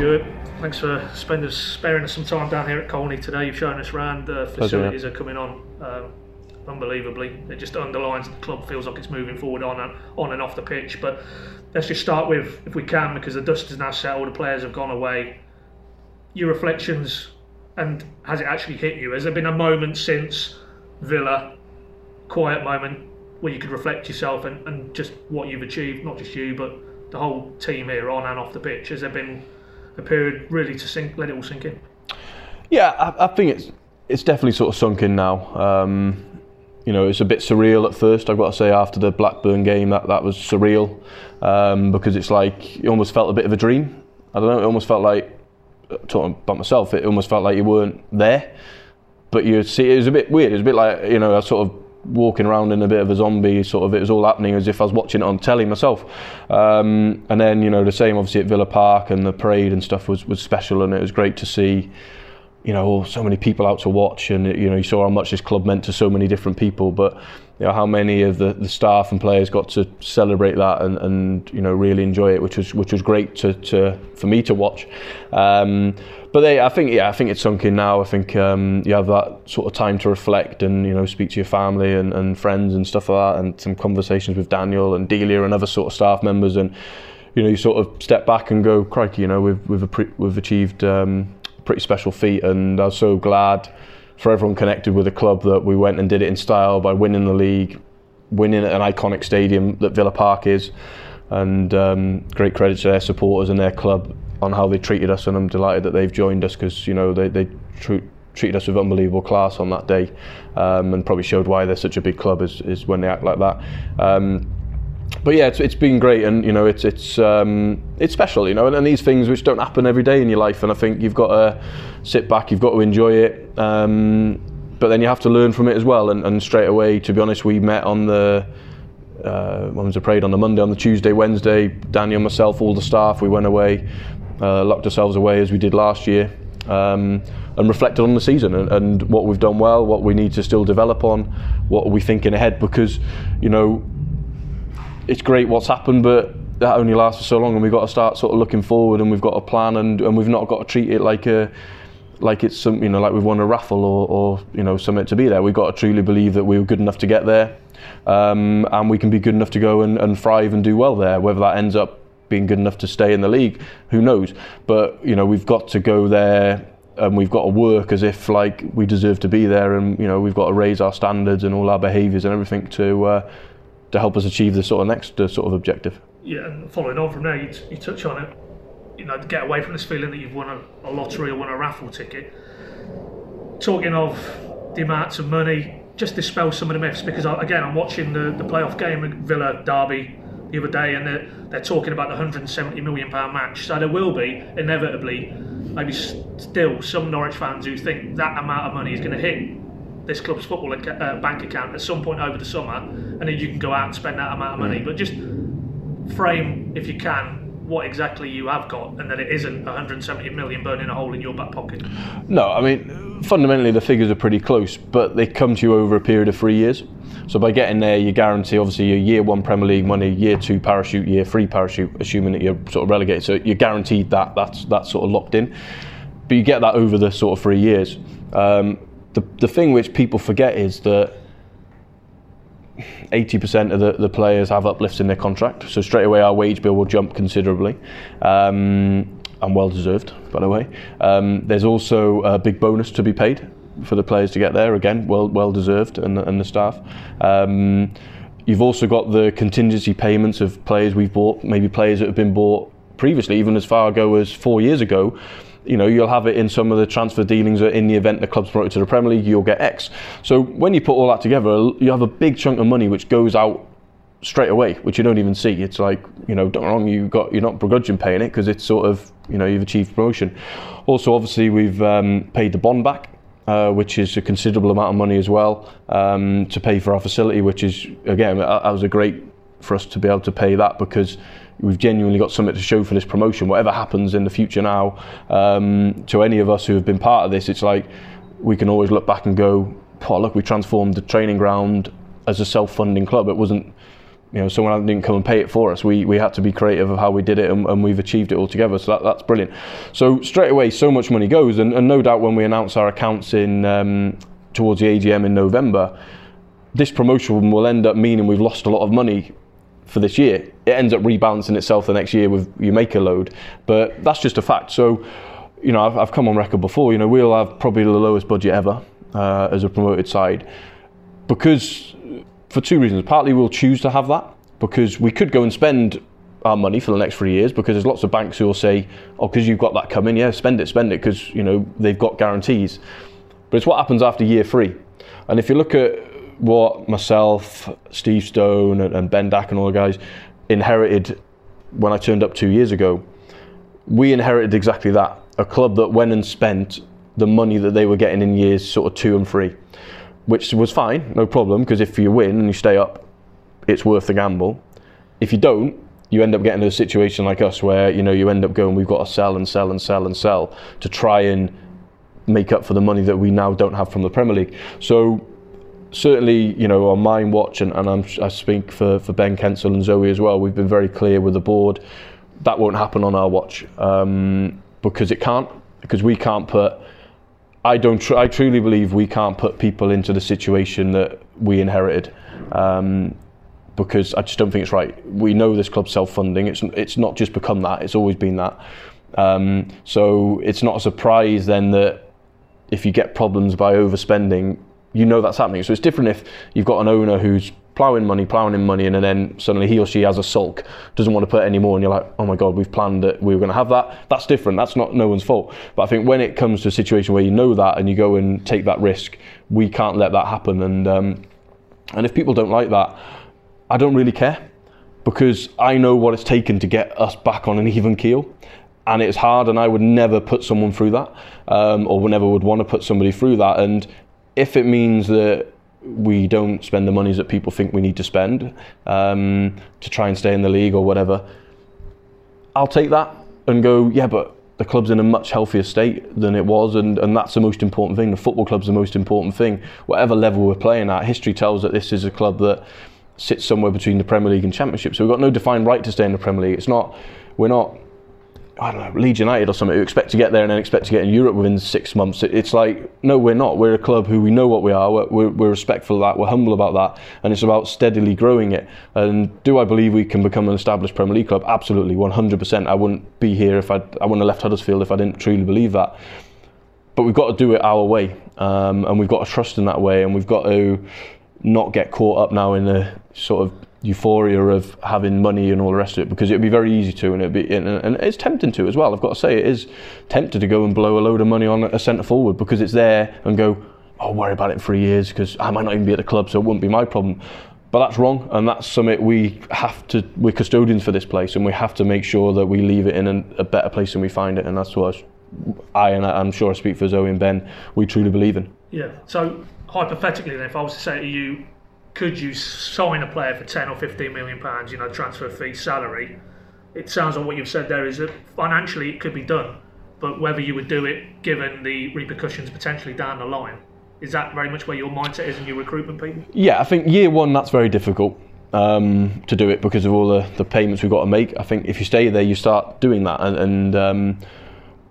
Stuart. Thanks for spending sparing us some time down here at Colney today. You've shown us around. The facilities are coming on um, unbelievably. It just underlines the club feels like it's moving forward on and on and off the pitch. But let's just start with, if we can, because the dust is now settled, the players have gone away. Your reflections, and has it actually hit you? Has there been a moment since Villa, quiet moment, where you could reflect yourself and, and just what you've achieved, not just you, but the whole team here on and off the pitch? Has there been a period really to sink, let it all sink in? Yeah, I, I think it's it's definitely sort of sunk in now. Um, you know, it's a bit surreal at first. I've got to say, after the Blackburn game, that that was surreal um, because it's like it almost felt a bit of a dream. I don't know. It almost felt like talking about myself. It almost felt like you weren't there, but you see. It was a bit weird. It was a bit like you know, I sort of walking around in a bit of a zombie sort of it was all happening as if I was watching it on telly myself. Um, and then you know the same obviously at Villa Park and the parade and stuff was, was special and it was great to see you know so many people out to watch and you know you saw how much this club meant to so many different people. But you know how many of the, the staff and players got to celebrate that and, and you know really enjoy it which was which was great to, to for me to watch. Um, but they, I think yeah I think it's sunk in now. I think um, you have that sort of time to reflect and you know speak to your family and, and friends and stuff like that and some conversations with Daniel and Delia and other sort of staff members. And you know you sort of step back and go crikey you know we've we've, we've achieved um, pretty special feat, and I'm so glad for everyone connected with the club that we went and did it in style by winning the league, winning at an iconic stadium that Villa Park is, and um, great credit to their supporters and their club on how they treated us, and I'm delighted that they've joined us because you know they they tr- treated us with unbelievable class on that day, um, and probably showed why they're such a big club is, is when they act like that. Um, but yeah, it's, it's been great, and you know, it's it's um, it's special, you know, and, and, these things which don't happen every day in your life, and I think you've got to sit back, you've got to enjoy it, um, but then you have to learn from it as well. And, and straight away, to be honest, we met on the uh, when was the parade on the Monday, on the Tuesday, Wednesday, Daniel, myself, all the staff, we went away, uh, locked ourselves away as we did last year. Um, and reflected on the season and, and what we've done well, what we need to still develop on, what are we thinking ahead because, you know, it's great what's happened, but that only lasts for so long, and we've got to start sort of looking forward, and we've got a plan, and, and we've not got to treat it like a like it's some you know like we've won a raffle or, or you know something to be there. We've got to truly believe that we were good enough to get there, um, and we can be good enough to go and, and thrive and do well there. Whether that ends up being good enough to stay in the league, who knows? But you know we've got to go there and we've got to work as if like we deserve to be there, and you know we've got to raise our standards and all our behaviours and everything to uh, to help us achieve the sort of next uh, sort of objective. Yeah, and following on from there, you, t- you touch on it. You know, get away from this feeling that you've won a, a lottery or won a raffle ticket. Talking of the amounts of money, just dispel some of the myths because I, again, I'm watching the, the playoff game Villa Derby the other day, and they're, they're talking about the 170 million pound match. So there will be inevitably, maybe still some Norwich fans who think that amount of money is going to hit this club's football uh, bank account at some point over the summer, and then you can go out and spend that amount of money. Mm. But just frame, if you can, what exactly you have got, and that it isn't 170 million burning a hole in your back pocket. No, I mean fundamentally the figures are pretty close, but they come to you over a period of three years. So by getting there, you guarantee obviously your year one Premier League money, year two parachute, year three parachute, assuming that you're sort of relegated. So you're guaranteed that that's that's sort of locked in. But you get that over the sort of three years. Um, the, the thing which people forget is that 80% of the, the players have uplifts in their contract. So straight away our wage bill will jump considerably. Um, and well deserved, by the way. Um, there's also a big bonus to be paid for the players to get there. Again, well well deserved, and, and the staff. Um, you've also got the contingency payments of players we've bought, maybe players that have been bought previously, even as far ago as four years ago you know, you'll have it in some of the transfer dealings or in the event the club's promoted to the Premier League, you'll get X. So when you put all that together, you have a big chunk of money which goes out straight away, which you don't even see. It's like, you know, don't wrong, you got you're not begrudging paying it because it's sort of, you know, you've achieved promotion. Also, obviously, we've um, paid the bond back. Uh, which is a considerable amount of money as well um, to pay for our facility, which is again that was a great for us to be able to pay that because we've genuinely got something to show for this promotion. Whatever happens in the future now, um, to any of us who have been part of this, it's like we can always look back and go, oh, look, we transformed the training ground as a self-funding club. It wasn't you know someone didn't come and pay it for us. We we had to be creative of how we did it, and, and we've achieved it all together. So that, that's brilliant. So straight away, so much money goes, and, and no doubt when we announce our accounts in um, towards the AGM in November, this promotion will end up meaning we've lost a lot of money for this year. It ends up rebalancing itself the next year with you make a load, but that's just a fact. So, you know, I've, I've come on record before. You know, we'll have probably the lowest budget ever uh, as a promoted side because for two reasons. Partly, we'll choose to have that because we could go and spend our money for the next three years because there's lots of banks who will say, "Oh, because you've got that coming, yeah, spend it, spend it," because you know they've got guarantees. But it's what happens after year three. And if you look at what myself, Steve Stone, and, Ben Dack and all the guys inherited when I turned up two years ago, we inherited exactly that a club that went and spent the money that they were getting in years sort of two and three, which was fine, no problem, because if you win and you stay up, it's worth the gamble. If you don't, you end up getting a situation like us where you know you end up going, we've got to sell and sell and sell and sell to try and make up for the money that we now don't have from the Premier League. So certainly, you know, on my watch, and, and i speak for, for Ben Kensell and Zoe as well, we've been very clear with the board that won't happen on our watch um, because it can't, because we can't put. I don't. Tr- I truly believe we can't put people into the situation that we inherited, um, because I just don't think it's right. We know this club's self-funding. It's it's not just become that. It's always been that. Um, so it's not a surprise then that if you get problems by overspending, you know that's happening. So it's different if you've got an owner who's ploughing money, ploughing in money, and then suddenly he or she has a sulk, doesn't want to put any more, and you're like, oh my god, we've planned that we were going to have that. That's different. That's not no one's fault. But I think when it comes to a situation where you know that and you go and take that risk, we can't let that happen. And um, and if people don't like that, I don't really care because I know what it's taken to get us back on an even keel. And it's hard, and I would never put someone through that, um, or never would want to put somebody through that. And if it means that we don't spend the monies that people think we need to spend um, to try and stay in the league or whatever, I'll take that and go, yeah, but the club's in a much healthier state than it was, and, and that's the most important thing. The football club's the most important thing. Whatever level we're playing at, history tells that this is a club that sits somewhere between the Premier League and Championship. So we've got no defined right to stay in the Premier League. It's not, we're not I don't know, Leeds United or something who expect to get there and then expect to get in Europe within six months. It's like, no, we're not. We're a club who we know what we are. We're, we're, respectful of that. We're humble about that. And it's about steadily growing it. And do I believe we can become an established Premier League club? Absolutely, 100%. I wouldn't be here if I, I wouldn't have left Huddersfield if I didn't truly believe that. But we've got to do it our way. Um, and we've got to trust in that way. And we've got to not get caught up now in the sort of euphoria of having money and all the rest of it because it'd be very easy to and it'd be and, it's tempting to as well. I've got to say it is tempted to go and blow a load of money on a centre forward because it's there and go I'll worry about it in three years because I might not even be at the club so it wouldn't be my problem. But that's wrong and that's something we have to we're custodians for this place and we have to make sure that we leave it in a, a better place than we find it and that's what I and I'm sure I speak for Zoe and Ben we truly believe in. Yeah. So hypothetically then if I was to say to you could you sign a player for 10 or 15 million pounds, you know, transfer fee, salary? It sounds like what you've said there is that financially it could be done, but whether you would do it given the repercussions potentially down the line, is that very much where your mindset is in your recruitment people? Yeah, I think year one that's very difficult um, to do it because of all the, the payments we've got to make. I think if you stay there, you start doing that, and, and um,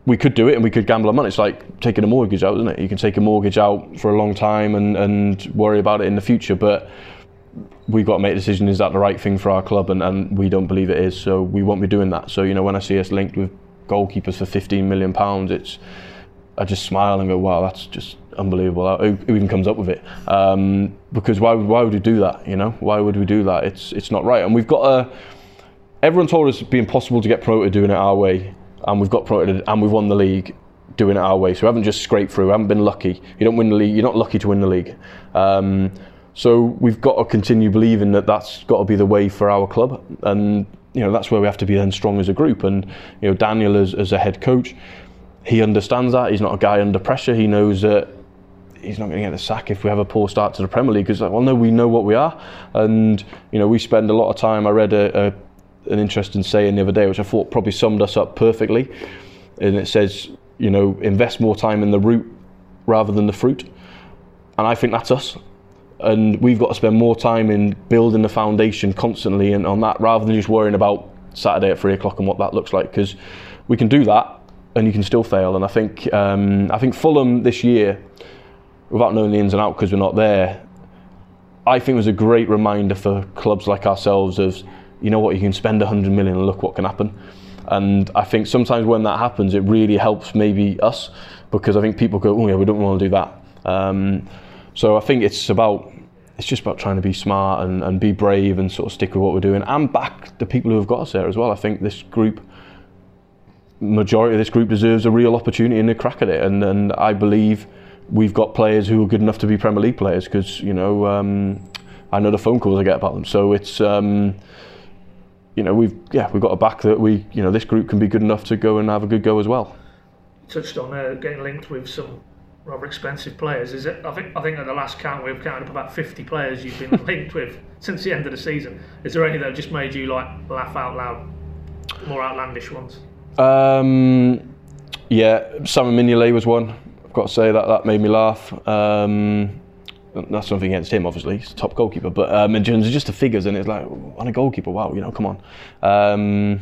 we could do it and we could gamble our money. It's like taking a mortgage out, isn't it? You can take a mortgage out for a long time and, and worry about it in the future, but we've got to make a decision is that the right thing for our club? And, and we don't believe it is. So we won't be doing that. So you know when I see us linked with goalkeepers for 15 million pounds it's I just smile and go wow that's just unbelievable who, who even comes up with it? Um, because why, why would we do that you know? Why would we do that? It's it's not right. And we've got a everyone told us it'd be impossible to get promoted doing it our way and we've got promoted and we've won the league doing it our way. So we haven't just scraped through. We haven't been lucky. You don't win the league. You're not lucky to win the league. Um, so we've got to continue believing that that's got to be the way for our club, and you know that's where we have to be then strong as a group. And you know Daniel as, as a head coach, he understands that. He's not a guy under pressure. He knows that he's not going to get the sack if we have a poor start to the Premier League. Because like, well, no, we know what we are, and you know we spend a lot of time. I read a, a an interesting saying the other day, which I thought probably summed us up perfectly. And it says, you know, invest more time in the root rather than the fruit. And I think that's us. and we've got to spend more time in building the foundation constantly and on that rather than just worrying about Saturday at three o'clock and what that looks like because we can do that and you can still fail. And I think um, I think Fulham this year, without knowing the ins and outs because we're not there, I think was a great reminder for clubs like ourselves of you know what you can spend 100 million and look what can happen. And I think sometimes when that happens, it really helps maybe us because I think people go, oh yeah, we don't want to do that. Um, so I think it's about it's just about trying to be smart and, and be brave and sort of stick with what we're doing and back the people who have got us there as well. I think this group, majority of this group deserves a real opportunity and a crack at it. And, and I believe we've got players who are good enough to be Premier League players because, you know, um, I know the phone calls I get about them. So it's, um, you know, we've, yeah, we've got a back that we, you know, this group can be good enough to go and have a good go as well. Touched on uh, getting linked with some rather expensive players. Is it? I think I think at the last count we've counted up about 50 players you've been linked with since the end of the season. Is there any that have just made you like laugh out loud? More outlandish ones. Um, yeah, Simon Mignolet was one. I've got to say that that made me laugh. Um, that's something against him, obviously. He's a top goalkeeper, but um, in terms of just the figures, and it's like on a goalkeeper, wow, you know, come on. Um,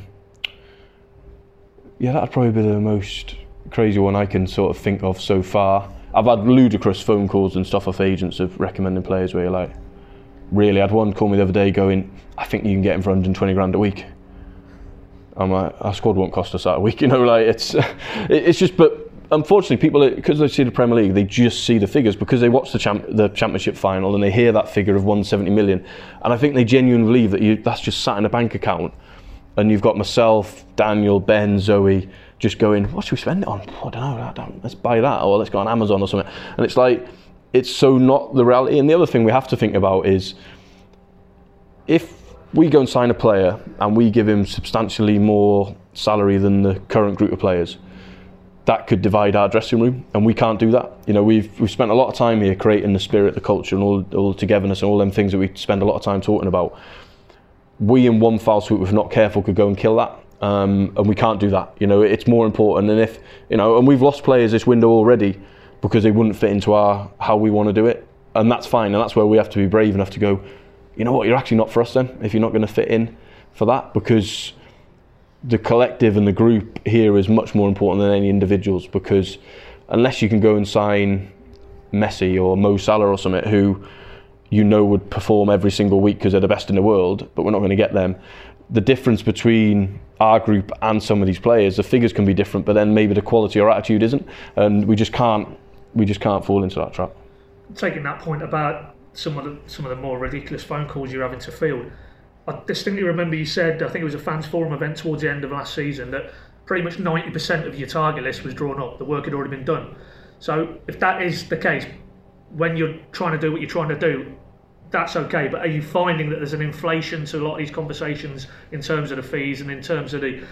yeah, that'd probably be the most crazy one I can sort of think of so far. I've had ludicrous phone calls and stuff off agents of recommending players where you're like, really? I had one call me the other day going, I think you can get him for 120 grand a week. I'm like, our squad won't cost us that a week, you know. Like it's, it's just, but unfortunately, people because they see the Premier League, they just see the figures because they watch the champ, the Championship final and they hear that figure of 170 million, and I think they genuinely believe that you that's just sat in a bank account, and you've got myself, Daniel, Ben, Zoe just going, what should we spend it on? I don't know, let's buy that or let's go on Amazon or something. And it's like, it's so not the reality. And the other thing we have to think about is if we go and sign a player and we give him substantially more salary than the current group of players, that could divide our dressing room, and we can't do that. You know, we've we've spent a lot of time here creating the spirit, the culture, and all all the togetherness and all them things that we spend a lot of time talking about. We in one foul swoop, if not careful, could go and kill that. Um, and we can't do that. You know, it's more important. And if you know, and we've lost players this window already because they wouldn't fit into our how we want to do it, and that's fine. And that's where we have to be brave enough to go. You know what? You're actually not for us then if you're not going to fit in for that because the collective and the group here is much more important than any individuals because unless you can go and sign Messi or Mo Salah or something who you know would perform every single week because they're the best in the world, but we're not going to get them. The difference between our group and some of these players, the figures can be different, but then maybe the quality or attitude isn't, and we just can't we just can't fall into that trap. Taking that point about some of the some of the more ridiculous phone calls you're having to field, I distinctly remember you said I think it was a fans forum event towards the end of last season that pretty much 90% of your target list was drawn up. The work had already been done. So if that is the case, when you're trying to do what you're trying to do, that's okay. But are you finding that there's an inflation to a lot of these conversations in terms of the fees and in terms of the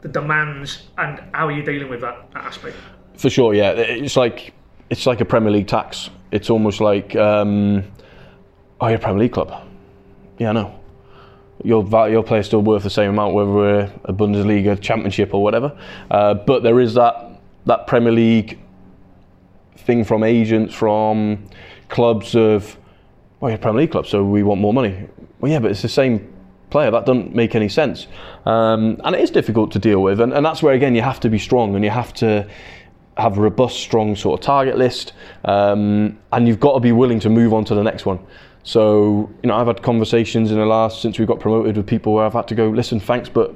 the demands and how are you dealing with that, that aspect? For sure, yeah. It's like it's like a Premier League tax. It's almost like um, oh, you're a Premier League club. Yeah, I know. Your your player's still worth the same amount whether we're a Bundesliga championship or whatever. Uh, but there is that that Premier League thing from agents, from clubs of well, you're a Premier League club, so we want more money. Well, yeah, but it's the same player. That doesn't make any sense. Um, and it is difficult to deal with. And, and that's where, again, you have to be strong and you have to have a robust, strong sort of target list. Um, and you've got to be willing to move on to the next one. So, you know, I've had conversations in the last, since we got promoted with people where I've had to go, listen, thanks, but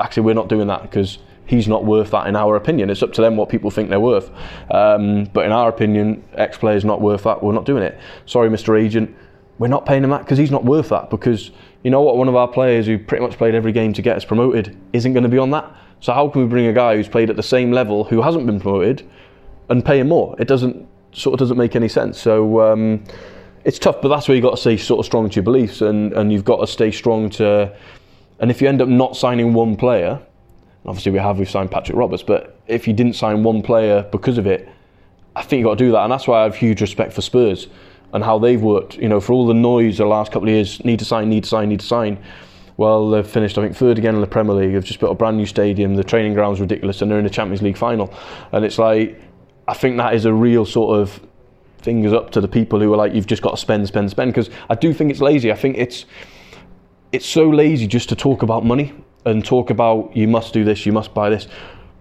actually we're not doing that because he's not worth that in our opinion. It's up to them what people think they're worth. Um, but in our opinion, X player is not worth that. We're not doing it. Sorry, Mr. Agent, we're not paying him that because he's not worth that. Because you know what, one of our players who pretty much played every game to get us promoted isn't going to be on that. So how can we bring a guy who's played at the same level who hasn't been promoted and pay him more? It doesn't sort of doesn't make any sense. So. Um, it's tough, but that's where you've got to stay sort of strong to your beliefs and, and you've got to stay strong to. And if you end up not signing one player, Obviously, we have we've signed Patrick Roberts, but if you didn't sign one player because of it, I think you've got to do that, and that's why I have huge respect for Spurs and how they've worked. You know, for all the noise the last couple of years, need to sign, need to sign, need to sign. Well, they've finished, I think, third again in the Premier League. They've just built a brand new stadium. The training ground's ridiculous, and they're in the Champions League final. And it's like, I think that is a real sort of fingers up to the people who are like, you've just got to spend, spend, spend. Because I do think it's lazy. I think it's it's so lazy just to talk about money and talk about you must do this, you must buy this.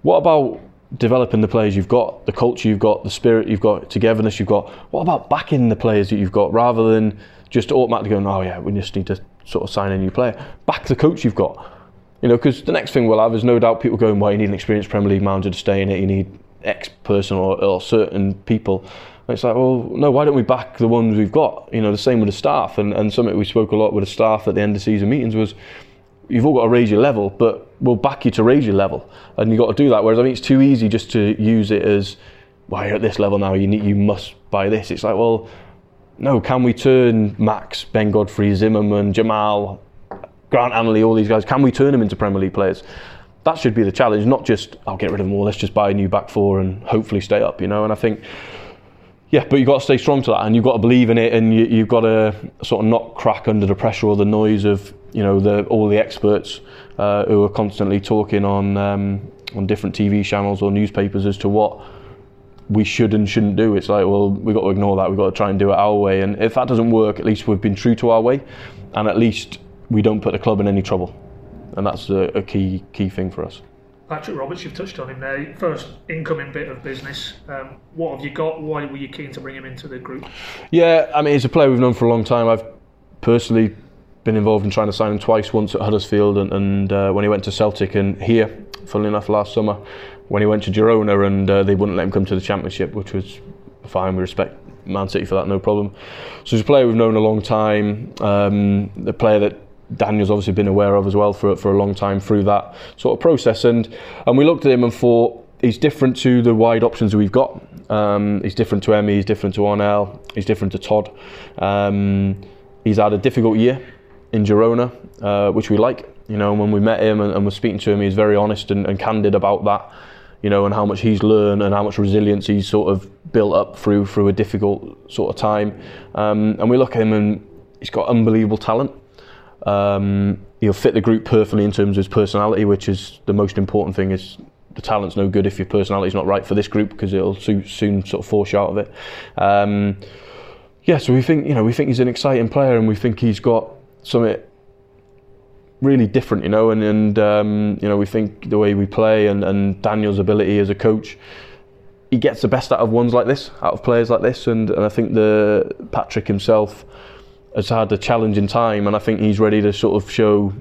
What about developing the players you've got, the culture you've got, the spirit you've got, togetherness you've got? What about backing the players that you've got rather than just automatically going, oh yeah, we just need to sort of sign a new player? Back the coach you've got. You know, because the next thing we'll have is no doubt people going, well, you need an experienced Premier League manager to stay in it, you need X person or, or certain people. It's like, well, no, why don't we back the ones we've got? You know, the same with the staff. And, and something we spoke a lot with the staff at the end of season meetings was, you've all got to raise your level, but we'll back you to raise your level. And you've got to do that. Whereas I think it's too easy just to use it as, well, you're at this level now, you, need, you must buy this. It's like, well, no, can we turn Max, Ben Godfrey, Zimmermann, Jamal, Grant Hanley, all these guys, can we turn them into Premier League players? That should be the challenge, not just, I'll get rid of them all, let's just buy a new back four and hopefully stay up, you know? And I think, yeah, but you've got to stay strong to that and you've got to believe in it and you, have got to sort of not crack under the pressure or the noise of, you know, the, all the experts uh, who are constantly talking on, um, on different TV channels or newspapers as to what we should and shouldn't do. It's like, well, we've got to ignore that. We've got to try and do it our way. And if that doesn't work, at least we've been true to our way and at least we don't put the club in any trouble, and that's a, a key key thing for us. Patrick Roberts, you've touched on him there. First incoming bit of business. Um, what have you got? Why were you keen to bring him into the group? Yeah, I mean, he's a player we've known for a long time. I've personally been involved in trying to sign him twice. Once at Huddersfield, and, and uh, when he went to Celtic, and here, funnily enough, last summer when he went to Girona, and uh, they wouldn't let him come to the Championship, which was fine. We respect Man City for that, no problem. So he's a player we've known a long time. Um, the player that Daniel's obviously been aware of as well for for a long time through that sort of process. And and we looked at him and thought he's different to the wide options we've got. Um, he's different to Emi. He's different to Onel. He's different to Todd. Um, he's had a difficult year in Girona, uh, which we like. You know, when we met him and, and were speaking to him, he's very honest and, and candid about that you know, and how much he's learned and how much resilience he's sort of built up through through a difficult sort of time. Um, and we look at him and he's got unbelievable talent. Um, he'll fit the group perfectly in terms of his personality, which is the most important thing. Is the talent's no good if your personality's not right for this group because it'll soon, soon sort of force you out of it. Um, yeah, so we think you know we think he's an exciting player and we think he's got something really different, you know, and and um, you know we think the way we play and, and Daniel's ability as a coach. He gets the best out of ones like this, out of players like this, and, and I think the Patrick himself has had a challenging time, and I think he's ready to sort of show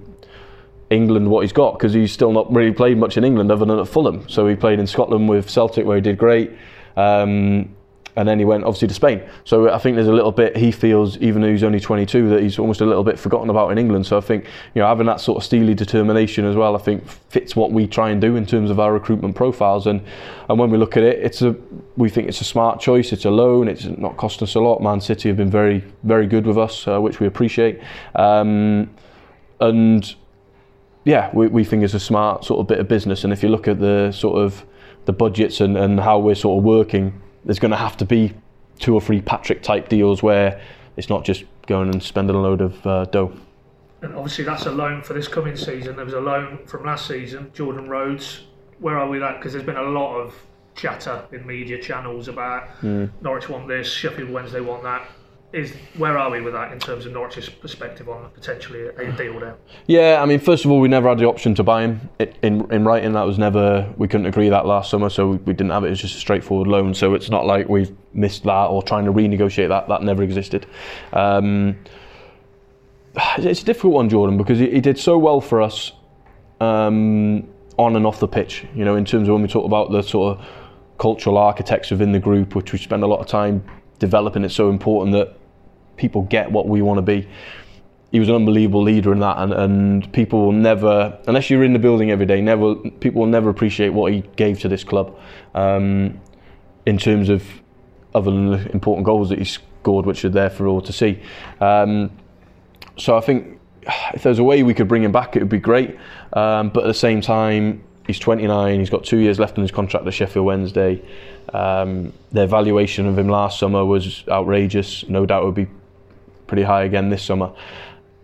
England what he's got because he's still not really played much in England other than at Fulham. So he played in Scotland with Celtic where he did great. Um, and then he went obviously to Spain. So I think there's a little bit he feels, even though he's only 22, that he's almost a little bit forgotten about in England. So I think you know having that sort of steely determination as well, I think fits what we try and do in terms of our recruitment profiles. And and when we look at it, it's a we think it's a smart choice. It's a loan. It's not cost us a lot. Man City have been very very good with us, uh, which we appreciate. Um, and yeah, we, we think it's a smart sort of bit of business. And if you look at the sort of the budgets and, and how we're sort of working there's going to have to be two or three Patrick type deals where it's not just going and spending a load of uh, dough. And obviously, that's a loan for this coming season. There was a loan from last season, Jordan Rhodes. Where are we at? Because there's been a lot of chatter in media channels about mm. Norwich want this, Sheffield Wednesday want that is where are we with that in terms of Norwich's perspective on potentially a deal there? Yeah, I mean, first of all, we never had the option to buy him in in writing. That was never we couldn't agree that last summer, so we, didn't have it. It was just a straightforward loan. So it's not like we've missed that or trying to renegotiate that. That never existed. Um, it's a difficult one, Jordan, because he, he did so well for us um, on and off the pitch. You know, in terms of when we talk about the sort of cultural architects within the group, which we spend a lot of time developing. It's so important that people get what we want to be. He was an unbelievable leader in that, and, and people will never, unless you're in the building every day, never people will never appreciate what he gave to this club, um, in terms of other than the important goals that he scored, which are there for all to see. Um, so I think if there's a way we could bring him back, it would be great. Um, but at the same time, he's 29. He's got two years left on his contract at Sheffield Wednesday. Um, their valuation of him last summer was outrageous. No doubt it would be pretty high again this summer.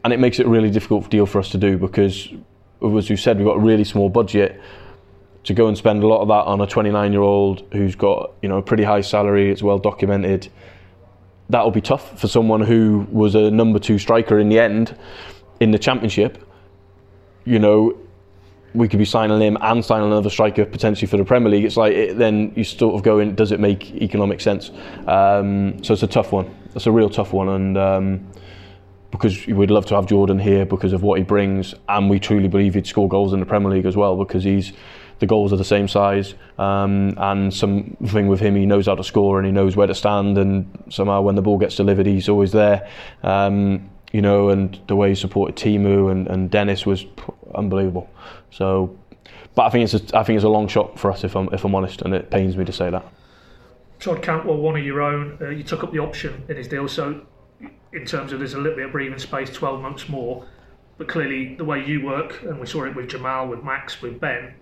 And it makes it a really difficult deal for us to do because, as you said, we've got a really small budget to go and spend a lot of that on a 29 year old who's got you know a pretty high salary. It's well documented. that'll be tough for someone who was a number two striker in the end in the championship. You know, we could be signing him and signing another striker potentially for the Premier League. It's like it, then you sort of go in. Does it make economic sense? Um, so it's a tough one. It's a real tough one, and um, because we'd love to have Jordan here because of what he brings, and we truly believe he'd score goals in the Premier League as well because he's the goals are the same size, um, and something with him, he knows how to score and he knows where to stand, and somehow when the ball gets delivered, he's always there. Um, you know, and the way he supported Teemu and, and Dennis was unbelievable. So, but I think it's a, I think it's a long shot for us if I'm if I'm honest, and it pains me to say that. Todd Cantwell, one of your own, uh, you took up the option in his deal, so in terms of there's a little bit of breathing space, 12 months more. But clearly, the way you work, and we saw it with Jamal, with Max, with Ben,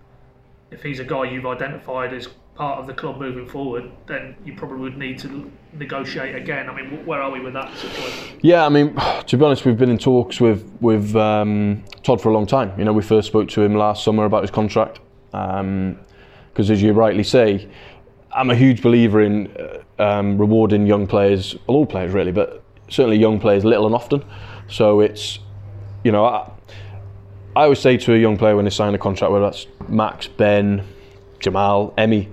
if he's a guy you've identified as part of the club moving forward, then you probably would need to negotiate again. I mean, where are we with that situation? Yeah, I mean, to be honest, we've been in talks with with um, Todd for a long time. You know, we first spoke to him last summer about his contract because, um, as you rightly say, I'm a huge believer in uh, um, rewarding young players, well, all players really, but certainly young players little and often. So it's, you know, I, I always say to a young player when they sign a contract, whether that's Max, Ben, Jamal, Emi,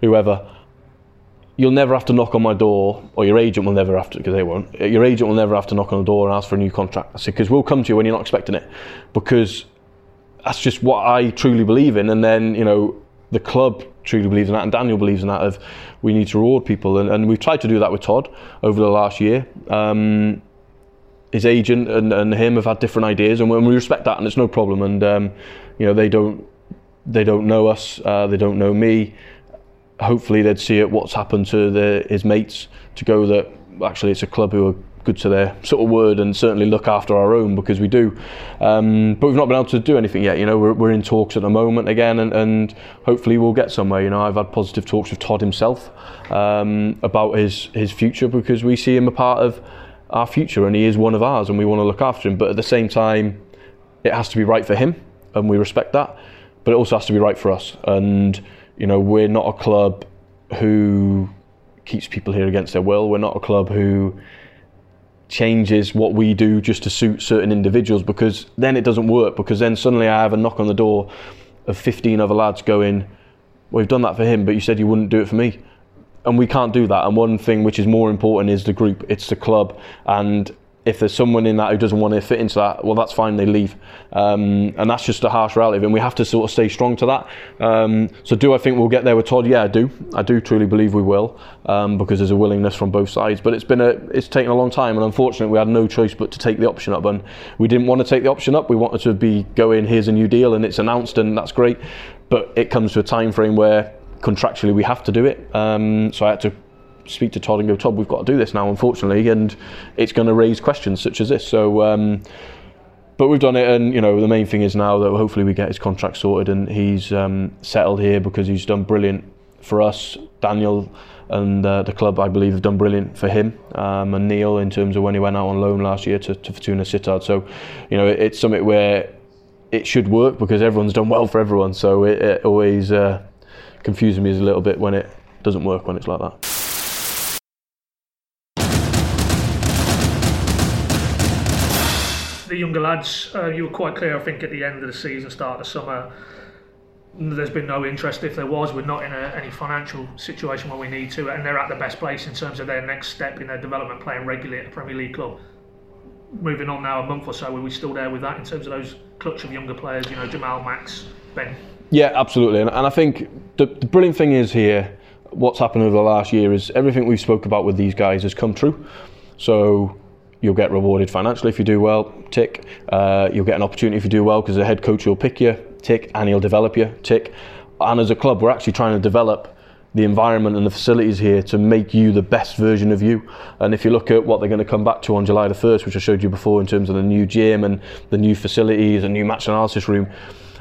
whoever, you'll never have to knock on my door, or your agent will never have to, because they won't. Your agent will never have to knock on the door and ask for a new contract. I said, because we'll come to you when you're not expecting it, because that's just what I truly believe in. And then, you know, the club truly believes in that, and Daniel believes in that. Of we need to reward people, and, and we've tried to do that with Todd over the last year. Um, his agent and, and him have had different ideas, and we respect that, and it's no problem. And um, you know, they don't they don't know us, uh, they don't know me. Hopefully, they'd see it what's happened to the, his mates to go that actually it's a club who are good to their sort of word and certainly look after our own because we do. Um, but we've not been able to do anything yet. You know, we're, we're in talks at the moment again, and, and hopefully we'll get somewhere. You know, I've had positive talks with Todd himself um, about his his future because we see him a part of our future and he is one of ours and we want to look after him. But at the same time, it has to be right for him and we respect that. But it also has to be right for us. And, you know, we're not a club who keeps people here against their will. We're not a club who changes what we do just to suit certain individuals because then it doesn't work because then suddenly I have a knock on the door of 15 other lads going, we've done that for him, but you said you wouldn't do it for me and we can't do that. And one thing which is more important is the group. It's the club, and if there's someone in that who doesn't want to fit into that, well, that's fine. They leave, um, and that's just a harsh reality. And we have to sort of stay strong to that. Um, so, do I think we'll get there with Todd? Yeah, I do. I do truly believe we will, um, because there's a willingness from both sides. But it's been a, it's taken a long time, and unfortunately, we had no choice but to take the option up. And we didn't want to take the option up. We wanted to be going. Here's a new deal, and it's announced, and that's great. But it comes to a time frame where contractually we have to do it. Um, so I had to speak to Todd and go, Todd, we've got to do this now, unfortunately, and it's going to raise questions such as this. So, um, but we've done it, and you know, the main thing is now that hopefully we get his contract sorted and he's um, settled here because he's done brilliant for us. Daniel and uh, the club, I believe, have done brilliant for him um, and Neil in terms of when he went out on loan last year to, to Fortuna Sittard. So, you know, it, it's something where it should work because everyone's done well for everyone. So it, it always. Uh, confuses me a little bit when it doesn't work when it's like that. Younger lads, uh, you were quite clear, I think, at the end of the season, start of the summer. There's been no interest. If there was, we're not in a, any financial situation where we need to, and they're at the best place in terms of their next step in their development, playing regularly at a Premier League club. Moving on now, a month or so, are we still there with that in terms of those clutch of younger players? You know, Jamal, Max, Ben. Yeah, absolutely. And, and I think the, the brilliant thing is here, what's happened over the last year is everything we've spoke about with these guys has come true. So you'll get rewarded financially if you do well, tick. Uh, you'll get an opportunity if you do well because the head coach will pick you, tick, and he'll develop you, tick. And as a club, we're actually trying to develop the environment and the facilities here to make you the best version of you. And if you look at what they're going to come back to on July the 1st, which I showed you before in terms of the new gym and the new facilities, and new match analysis room,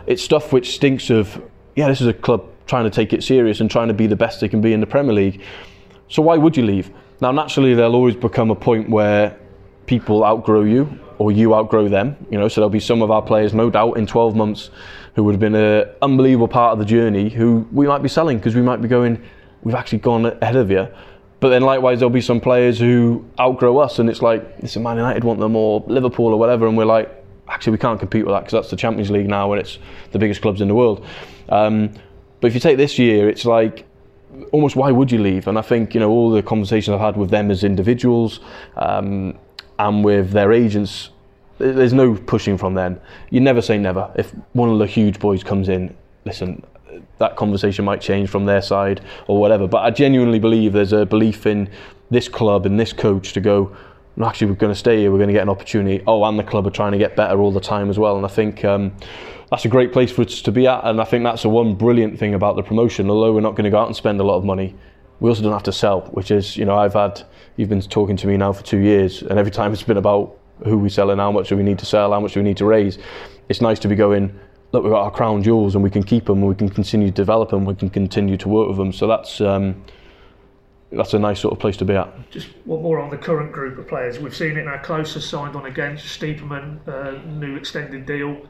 it's stuff which stinks of, yeah, this is a club trying to take it serious and trying to be the best they can be in the Premier League. So why would you leave? Now, naturally, there'll always become a point where people outgrow you or you outgrow them. You know, so there'll be some of our players, no doubt, in 12 months who would have been an unbelievable part of the journey who we might be selling because we might be going, we've actually gone ahead of you. But then likewise, there'll be some players who outgrow us, and it's like, listen, Man United want them or Liverpool or whatever, and we're like, actually, we can't compete with that because that's the Champions League now, and it's the biggest clubs in the world. Um, but if you take this year, it's like almost why would you leave? And I think you know all the conversations I've had with them as individuals um, and with their agents, there's no pushing from them. You never say never. If one of the huge boys comes in, listen, that conversation might change from their side or whatever. But I genuinely believe there's a belief in this club and this coach to go. Actually, we're going to stay here. We're going to get an opportunity. Oh, and the club are trying to get better all the time as well. And I think um, that's a great place for us to be at. And I think that's the one brilliant thing about the promotion. Although we're not going to go out and spend a lot of money, we also don't have to sell. Which is, you know, I've had you've been talking to me now for two years, and every time it's been about who we sell and how much do we need to sell, how much do we need to raise. It's nice to be going. Look, we've got our crown jewels, and we can keep them, and we can continue to develop them, we can continue to work with them. So that's. Um, that's a nice sort of place to be at. Just one more on the current group of players. We've seen it now. Klose signed on against Stiepermann, uh, new extended deal.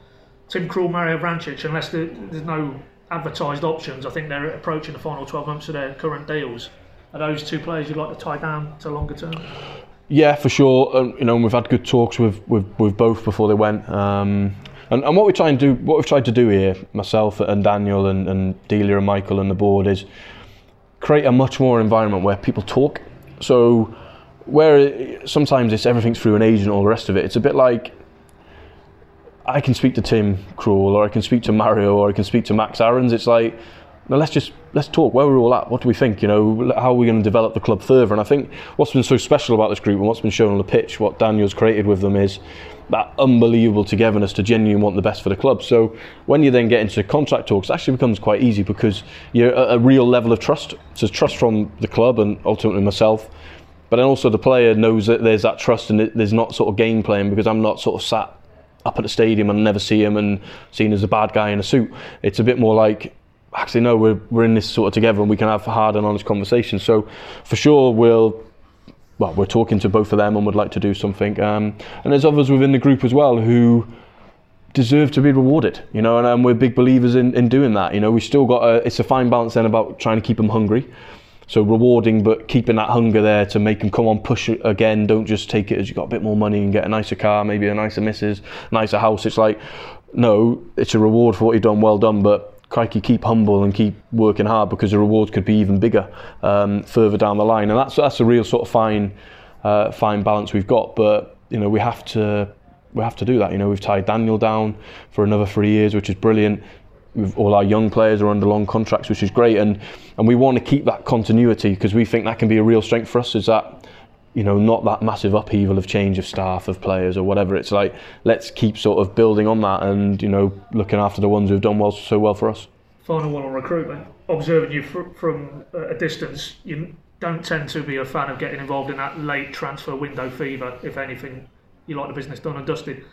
Tim Krul, Mario Vrancic, unless there, there's no advertised options, I think they're approaching the final 12 months of their current deals. Are those two players you'd like to tie down to longer term? Yeah, for sure. Um, you know, we've had good talks with, with, with both before they went. Um, and, and what we try and do, what we've tried to do here, myself and Daniel and, and Delia and Michael and the board, is create a much more environment where people talk. So where sometimes it's everything's through an agent or the rest of it. It's a bit like I can speak to Tim Krul or I can speak to Mario or I can speak to Max Aarons. It's like, now let's just let's talk. Where we're all at. What do we think? You know, how are we going to develop the club further? And I think what's been so special about this group and what's been shown on the pitch, what Daniel's created with them is that unbelievable togetherness to genuinely want the best for the club. So when you then get into contract talks, it actually becomes quite easy because you're at a real level of trust. So trust from the club and ultimately myself. But then also the player knows that there's that trust and there's not sort of game playing because I'm not sort of sat up at the stadium and never see him and seen as a bad guy in a suit. It's a bit more like actually no, we're we're in this sort of together and we can have hard and honest conversations. So for sure we'll well we're talking to both of them and would like to do something. Um, and there's others within the group as well who deserve to be rewarded, you know, and, and we're big believers in, in doing that. You know, we still got a, it's a fine balance then about trying to keep them hungry. So rewarding, but keeping that hunger there to make them come on, push it again. Don't just take it as you got a bit more money and get a nicer car, maybe a nicer missus, nicer house. It's like, no, it's a reward for what you've done. Well done, but crikey, keep humble and keep working hard because the rewards could be even bigger um, further down the line. And that's that's a real sort of fine, uh, fine balance we've got. But you know, we have to we have to do that. You know, we've tied Daniel down for another three years, which is brilliant all our young players are under long contracts, which is great, and and we want to keep that continuity because we think that can be a real strength for us. Is that you know not that massive upheaval of change of staff of players or whatever. It's like let's keep sort of building on that and you know looking after the ones who've done well so well for us. Final one on recruitment. Observing you fr- from a distance, you don't tend to be a fan of getting involved in that late transfer window fever. If anything, you like the business done and dusted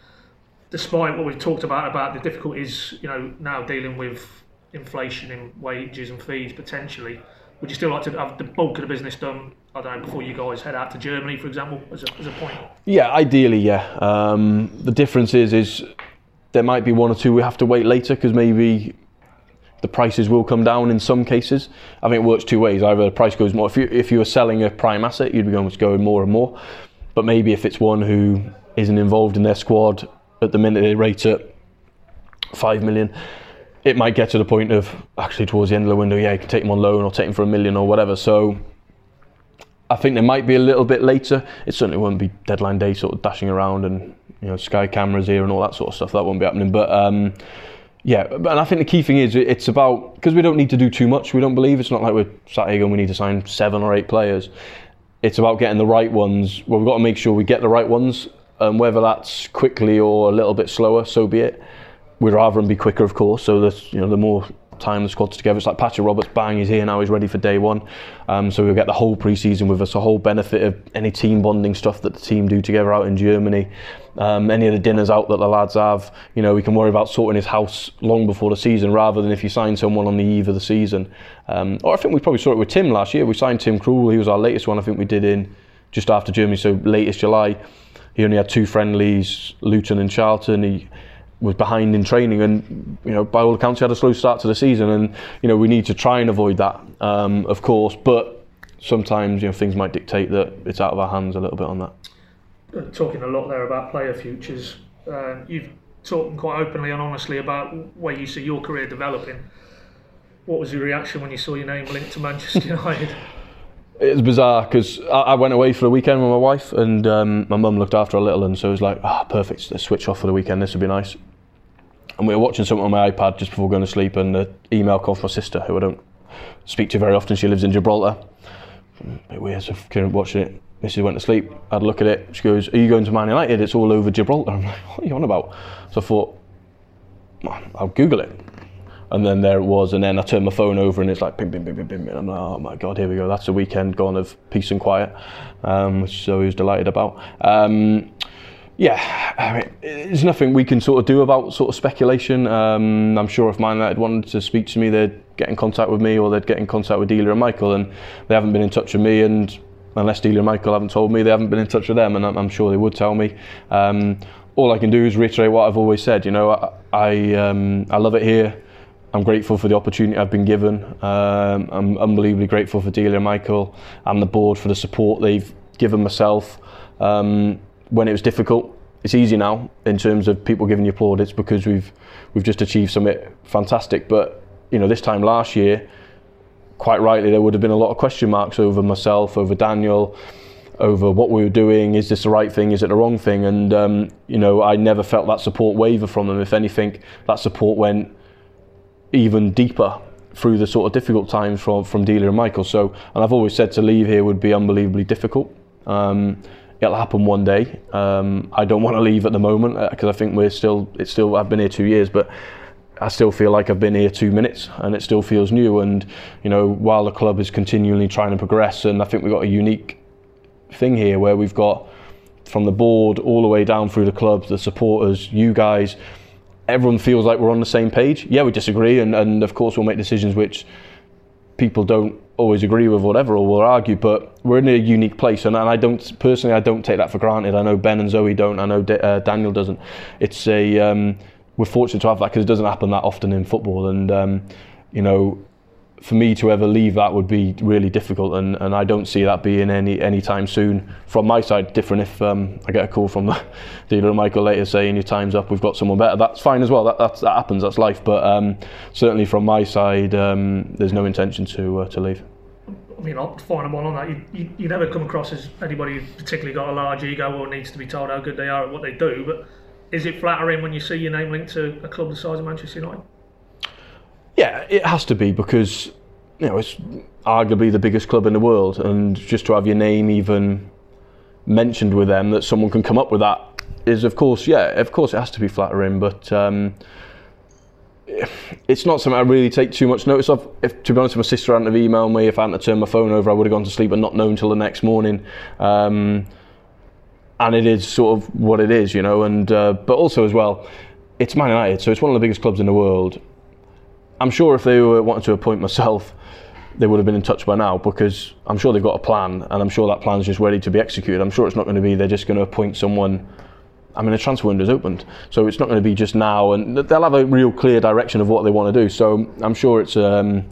despite what we've talked about about the difficulties, you know, now dealing with inflation in wages and fees potentially, would you still like to have the bulk of the business done? I don't know before you guys head out to Germany, for example, as a, as a point. Yeah, ideally, yeah. Um, the difference is, is there might be one or two we have to wait later because maybe the prices will come down in some cases. I think it works two ways. Either the price goes more. If you if you were selling a prime asset, you'd be going to go more and more. But maybe if it's one who isn't involved in their squad at the minute they rate it five million. It might get to the point of actually towards the end of the window, yeah, you can take them on loan or take them for a million or whatever. So I think there might be a little bit later. It certainly won't be deadline day sort of dashing around and you know sky cameras here and all that sort of stuff. That won't be happening. But um, yeah, and I think the key thing is it's about because we don't need to do too much. We don't believe it's not like we're sat here and we need to sign seven or eight players. It's about getting the right ones. Well, we've got to make sure we get the right ones um, whether that's quickly or a little bit slower, so be it. We'd rather them be quicker, of course. So that you know, the more time the squad's together, it's like Patrick Roberts. Bang, he's here now. He's ready for day one. Um, so we'll get the whole pre-season with us, a whole benefit of any team bonding stuff that the team do together out in Germany. Um, any of the dinners out that the lads have, you know, we can worry about sorting his house long before the season rather than if you sign someone on the eve of the season. Um, or I think we probably saw it with Tim last year. We signed Tim Krul. He was our latest one. I think we did in just after Germany, so latest July. He only had two friendlies, Luton and Charlton. He was behind in training, and you know, by all accounts, he had a slow start to the season. And you know, we need to try and avoid that, um, of course. But sometimes you know things might dictate that it's out of our hands a little bit on that. Talking a lot there about player futures. Uh, you've talked quite openly and honestly about where you see your career developing. What was your reaction when you saw your name linked to Manchester United? It's bizarre because I, I, went away for the weekend with my wife, and um, my mum looked after a little, and so it was like, ah, oh, perfect. Switch off for the weekend. This would be nice. And we were watching something on my iPad just before going to sleep, and the email called from my sister, who I don't speak to very often. She lives in Gibraltar. A bit weird, so I watching it. Mrs. went to sleep. I had a look at it. She goes, "Are you going to Man United? It's all over Gibraltar." I'm like, "What are you on about?" So I thought, I'll Google it. And then there it was, and then I turned my phone over, and it's like ping, ping, ping, ping, ping. And I'm like, oh my god, here we go. That's a weekend gone of peace and quiet, um, which I was delighted about. Um, yeah, I mean, there's nothing we can sort of do about sort of speculation. Um, I'm sure if Man United wanted to speak to me, they'd get in contact with me, or they'd get in contact with Delia and Michael, and they haven't been in touch with me. And unless Delia and Michael haven't told me, they haven't been in touch with them, and I'm, I'm sure they would tell me. Um, all I can do is reiterate what I've always said. You know, I I, um, I love it here. I'm grateful for the opportunity I've been given. Um, I'm unbelievably grateful for Delia Michael and the board for the support they've given myself um, when it was difficult. It's easy now in terms of people giving you plaudits because we've we've just achieved something fantastic. But you know, this time last year, quite rightly, there would have been a lot of question marks over myself, over Daniel, over what we were doing. Is this the right thing? Is it the wrong thing? And um, you know, I never felt that support waver from them. If anything, that support went even deeper through the sort of difficult times from from Delia and Michael. So, and I've always said to leave here would be unbelievably difficult. Um, it'll happen one day. Um, I don't want to leave at the moment because uh, I think we're still. It's still. I've been here two years, but I still feel like I've been here two minutes and it still feels new. And, you know, while the club is continually trying to progress, and I think we've got a unique thing here where we've got from the board all the way down through the club, the supporters, you guys, everyone feels like we're on the same page. Yeah, we disagree, and, and of course we'll make decisions which people don't always agree with, whatever, or will argue. But we're in a unique place, and, and I don't personally, I don't take that for granted. I know Ben and Zoe don't. I know D- uh, Daniel doesn't. It's a um, we're fortunate to have that because it doesn't happen that often in football, and um, you know for me to ever leave that would be really difficult, and, and I don't see that being any any time soon. From my side, different if um, I get a call from the Delia Michael later saying your time's up, we've got someone better. That's fine as well. That that happens. That's life. But um, certainly from my side, um, there's no intention to uh, to leave. I mean, I'll find all on that. You, you, you never come across as anybody who's particularly got a large ego or needs to be told how good they are at what they do. But is it flattering when you see your name linked to a club the size of Manchester United? Yeah, it has to be because you know it's arguably the biggest club in the world, and just to have your name even mentioned with them, that someone can come up with that is, of course, yeah, of course, it has to be flattering, but. Um, it's not something I really take too much notice of. If, to be honest, if my sister hadn't have emailed me, if I hadn't turned my phone over, I would have gone to sleep and not known until the next morning. Um, and it is sort of what it is, you know. And uh, but also as well, it's Man United, so it's one of the biggest clubs in the world. I'm sure if they were wanting to appoint myself, they would have been in touch by now because I'm sure they've got a plan and I'm sure that plan is just ready to be executed. I'm sure it's not going to be they're just going to appoint someone. I mean, the transfer window's opened, so it's not going to be just now, and they'll have a real clear direction of what they want to do. So I'm sure it's um,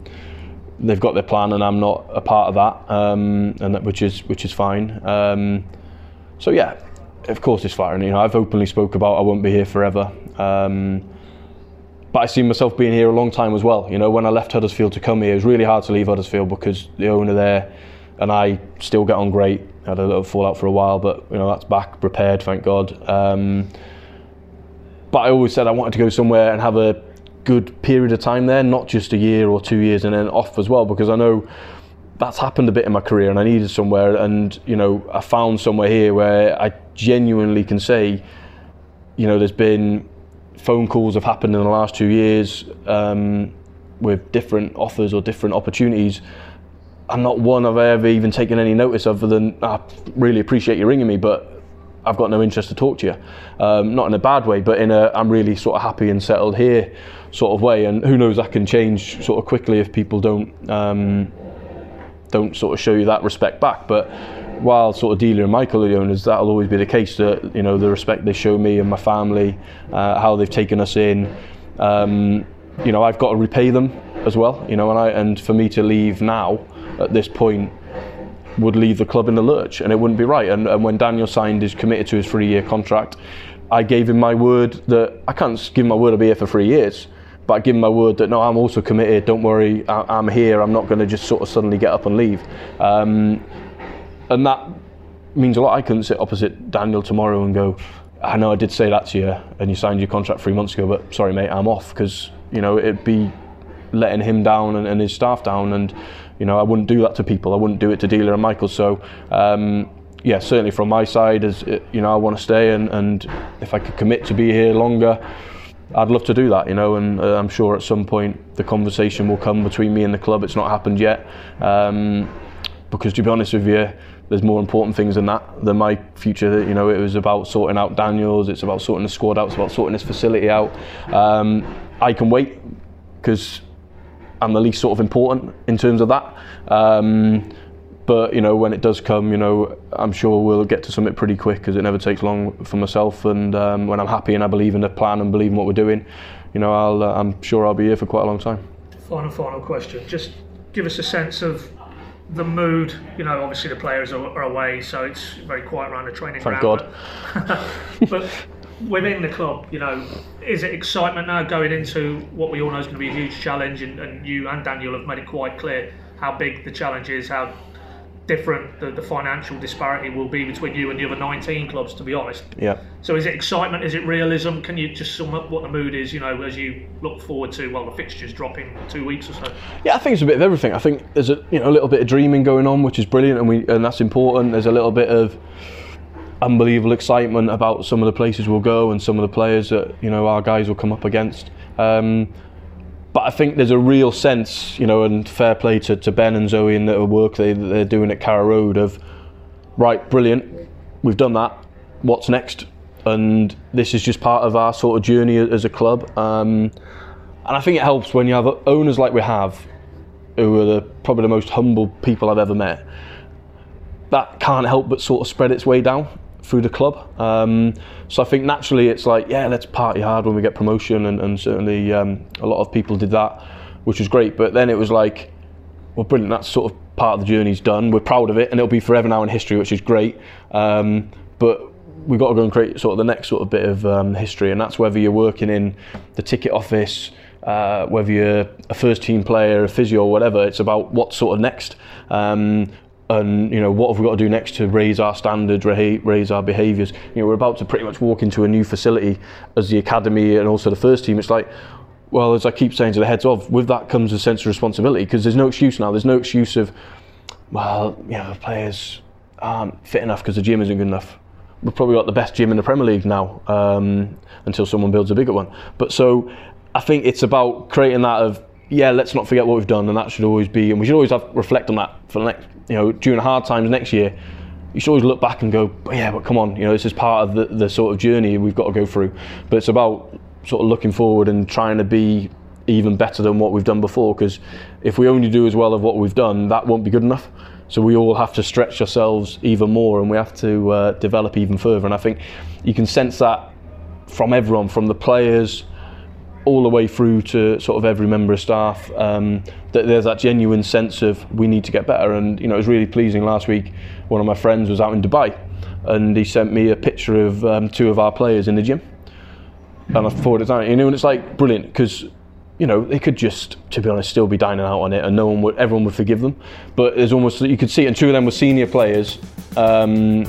they've got their plan, and I'm not a part of that, um, and that, which is which is fine. Um, so yeah, of course it's flattering. You know, I've openly spoke about I won't be here forever. Um, but I see myself being here a long time as well. You know, when I left Huddersfield to come here, it was really hard to leave Huddersfield because the owner there and I still get on great. Had a little fallout for a while, but you know that's back repaired, thank God. Um, but I always said I wanted to go somewhere and have a good period of time there, not just a year or two years and then off as well, because I know that's happened a bit in my career and I needed somewhere and you know I found somewhere here where I genuinely can say you know there's been phone calls have happened in the last two years um, with different offers or different opportunities. I'm not one I've ever even taken any notice of, other than I really appreciate you ringing me, but I've got no interest to talk to you. Um, not in a bad way, but in a I'm really sort of happy and settled here sort of way. And who knows, that can change sort of quickly if people don't um, don't sort of show you that respect back. But while sort of and Michael are the owners, that'll always be the case. That you know the respect they show me and my family, uh, how they've taken us in. Um, you know, I've got to repay them as well. You know, and I and for me to leave now at this point, would leave the club in the lurch, and it wouldn't be right. And, and when Daniel signed his committed to his three-year contract, I gave him my word that I can't give my word I'll be here for three years, but I give him my word that no, I'm also committed. Don't worry, I, am here. I'm not going to just sort of suddenly get up and leave. Um, and that means a lot. I couldn't sit opposite Daniel tomorrow and go, I know I did say that to you, and you signed your contract three months ago, but sorry, mate, I'm off because you know it'd be letting him down and, and, his staff down, and you know I wouldn't do that to people. I wouldn't do it to Delia and Michael. So. Um, yeah, certainly from my side, as you know, I want to stay, and, and if I could commit to be here longer, I'd love to do that, you know, and uh, I'm sure at some point the conversation will come between me and the club. It's not happened yet, um, because to be honest with you, there's more important things than that than my future. You know, it was about sorting out Daniels, it's about sorting the squad out, it's about sorting this facility out. Um, I can wait because I'm the least sort of important in terms of that. Um, but you know, when it does come, you know, I'm sure we'll get to something pretty quick because it never takes long for myself. And um, when I'm happy and I believe in the plan and believe in what we're doing, you know, I'll, uh, I'm sure I'll be here for quite a long time. Final, final question. Just give us a sense of the mood, you know, obviously the players are, are away, so it's very quiet around the training Thank ground. God. But, but within the club, you know, is it excitement now going into what we all know is going to be a huge challenge? And, and you and Daniel have made it quite clear how big the challenge is, how different the, the financial disparity will be between you and the other 19 clubs, to be honest. Yeah. So is it excitement? Is it realism? Can you just sum up what the mood is, you know, as you look forward to, well, the fixtures dropping two weeks or so? Yeah, I think it's a bit of everything. I think there's a, you know, a little bit of dreaming going on, which is brilliant, and, we, and that's important. There's a little bit of unbelievable excitement about some of the places we'll go and some of the players that, you know, our guys will come up against. Um, but I think there's a real sense, you know, and fair play to, to Ben and Zoe and the work they, they're doing at Carrow Road of, right, brilliant, we've done that, what's next? And this is just part of our sort of journey as a club. Um, and I think it helps when you have owners like we have, who are the, probably the most humble people I've ever met. That can't help but sort of spread its way down through the club. Um, so I think naturally it's like, yeah, let's party hard when we get promotion, and, and certainly um, a lot of people did that, which was great. But then it was like, well, brilliant, that's sort of part of the journey's done. We're proud of it, and it'll be forever now in history, which is great. Um, but we've got to go and create sort of the next sort of bit of um, history, and that's whether you're working in the ticket office. Uh, whether you're a first team player, a physio, or whatever, it's about what's sort of next. Um, and you know what have we got to do next to raise our standards, raise our behaviours. You know, we're about to pretty much walk into a new facility as the academy and also the first team. It's like, well, as I keep saying to the heads of, with that comes a sense of responsibility because there's no excuse now. There's no excuse of, well, you know, players aren't fit enough because the gym isn't good enough. We've probably got the best gym in the Premier League now um, until someone builds a bigger one. But so I think it's about creating that of yeah, let's not forget what we've done, and that should always be, and we should always have reflect on that for the next you know, during hard times next year, you should always look back and go, yeah, but come on, you know, this is part of the, the sort of journey we've got to go through. But it's about sort of looking forward and trying to be even better than what we've done before. Because if we only do as well of what we've done, that won't be good enough. So we all have to stretch ourselves even more, and we have to uh, develop even further. And I think you can sense that from everyone, from the players all the way through to sort of every member of staff um, that there's that genuine sense of we need to get better. And you know it was really pleasing last week one of my friends was out in Dubai and he sent me a picture of um, two of our players in the gym. And I forwarded it you know and it's like brilliant because you know they could just to be honest still be dining out on it and no one would everyone would forgive them. But there's almost you could see and two of them were senior players um,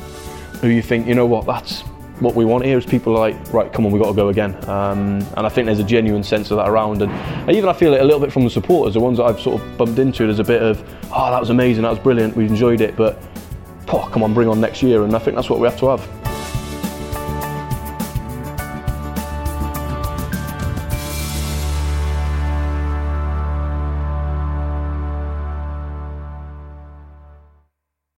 who you think you know what? That's what we want here is people like, right, come on, we've got to go again. Um, and I think there's a genuine sense of that around. And, even I feel it a little bit from the supporters, the ones that I've sort of bumped into, there's a bit of, oh, that was amazing, that was brilliant, we enjoyed it, but, oh, come on, bring on next year. And I think that's what we have to have.